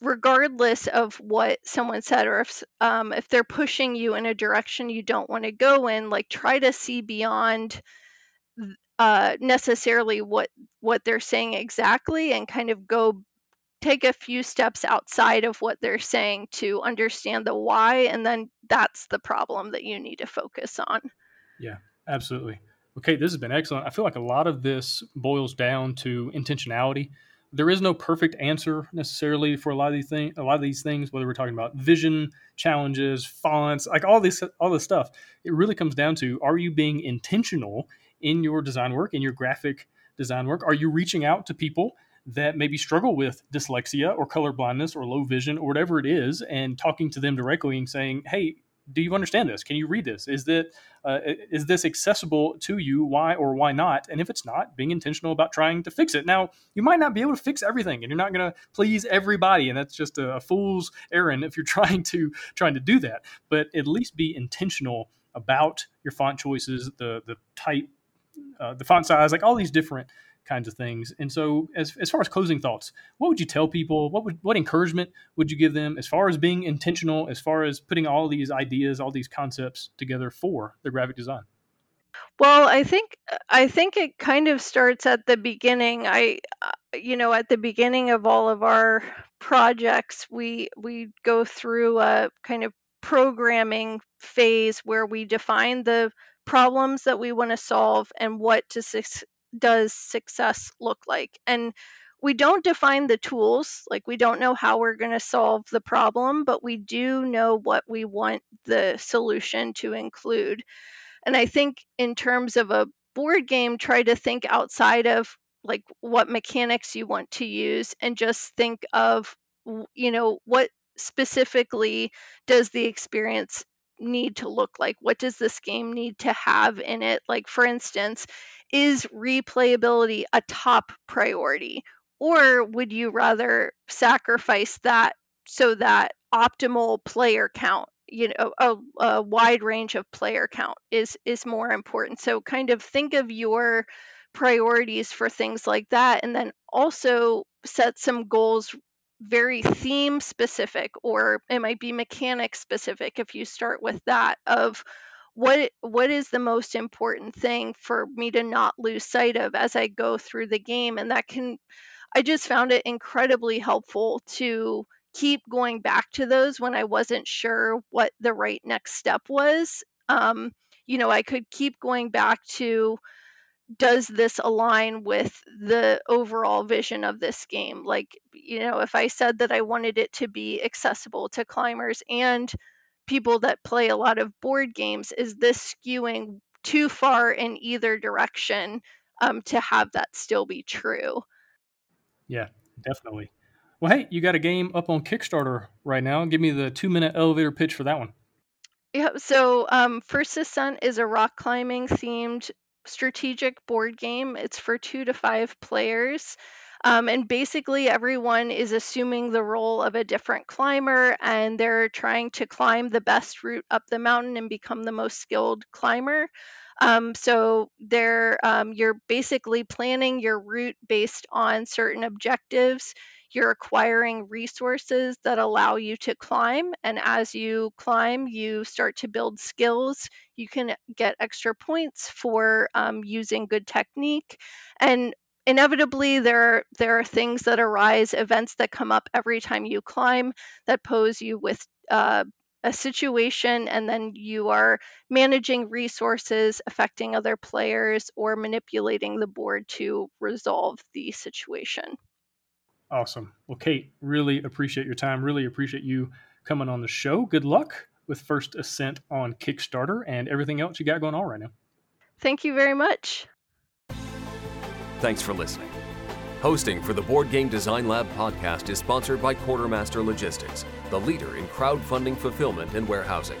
B: regardless of what someone said or if um, if they're pushing you in a direction you don't want to go in, like try to see beyond uh, necessarily what what they're saying exactly and kind of go take a few steps outside of what they're saying to understand the why and then that's the problem that you need to focus on.
A: Yeah absolutely. Okay this has been excellent. I feel like a lot of this boils down to intentionality there is no perfect answer necessarily for a lot of these things a lot of these things whether we're talking about vision challenges fonts like all this all this stuff. It really comes down to are you being intentional in your design work in your graphic design work? Are you reaching out to people that maybe struggle with dyslexia or color blindness or low vision or whatever it is and talking to them directly and saying hey do you understand this? Can you read this? Is that uh, is this accessible to you? Why or why not? And if it's not being intentional about trying to fix it. Now you might not be able to fix everything and you're not going to please everybody and that's just a, a fool's errand if you're trying to trying to do that. But at least be intentional about your font choices the the type uh, the font size like all these different kinds of things. And so, as, as far as closing thoughts, what would you tell people? What would what encouragement would you give them as far as being intentional, as far as putting all these ideas, all these concepts together for the graphic design?
B: Well, I think I think it kind of starts at the beginning. I uh, you know, at the beginning of all of our projects, we we go through a kind of programming phase where we define the problems that we want to solve and what to does success look like? And we don't define the tools, like we don't know how we're going to solve the problem, but we do know what we want the solution to include. And I think in terms of a board game, try to think outside of like what mechanics you want to use and just think of you know what specifically does the experience need to look like what does this game need to have in it like for instance is replayability a top priority? Or would you rather sacrifice that so that optimal player count, you know, a, a wide range of player count is is more important. So kind of think of your priorities for things like that and then also set some goals very theme specific or it might be mechanic specific if you start with that of what what is the most important thing for me to not lose sight of as I go through the game and that can I just found it incredibly helpful to keep going back to those when I wasn't sure what the right next step was. Um, you know, I could keep going back to does this align with the overall vision of this game? Like, you know, if I said that I wanted it to be accessible to climbers and people that play a lot of board games is this skewing too far in either direction um, to have that still be true?
A: Yeah definitely. Well hey you got a game up on kickstarter right now. Give me the two minute elevator pitch for that one.
B: Yeah so um, first ascent is a rock climbing themed strategic board game it's for two to five players um, and basically, everyone is assuming the role of a different climber and they're trying to climb the best route up the mountain and become the most skilled climber. Um, so they're um, you're basically planning your route based on certain objectives. You're acquiring resources that allow you to climb, and as you climb, you start to build skills. You can get extra points for um, using good technique, and inevitably there there are things that arise events that come up every time you climb that pose you with uh, a situation and then you are managing resources affecting other players or manipulating the board to resolve the situation.
A: Awesome. Well, Kate, really appreciate your time. Really appreciate you coming on the show. Good luck with First Ascent on Kickstarter and everything else you got going on right now.
B: Thank you very much.
C: Thanks for listening. Hosting for the Board Game Design Lab podcast is sponsored by Quartermaster Logistics, the leader in crowdfunding fulfillment and warehousing.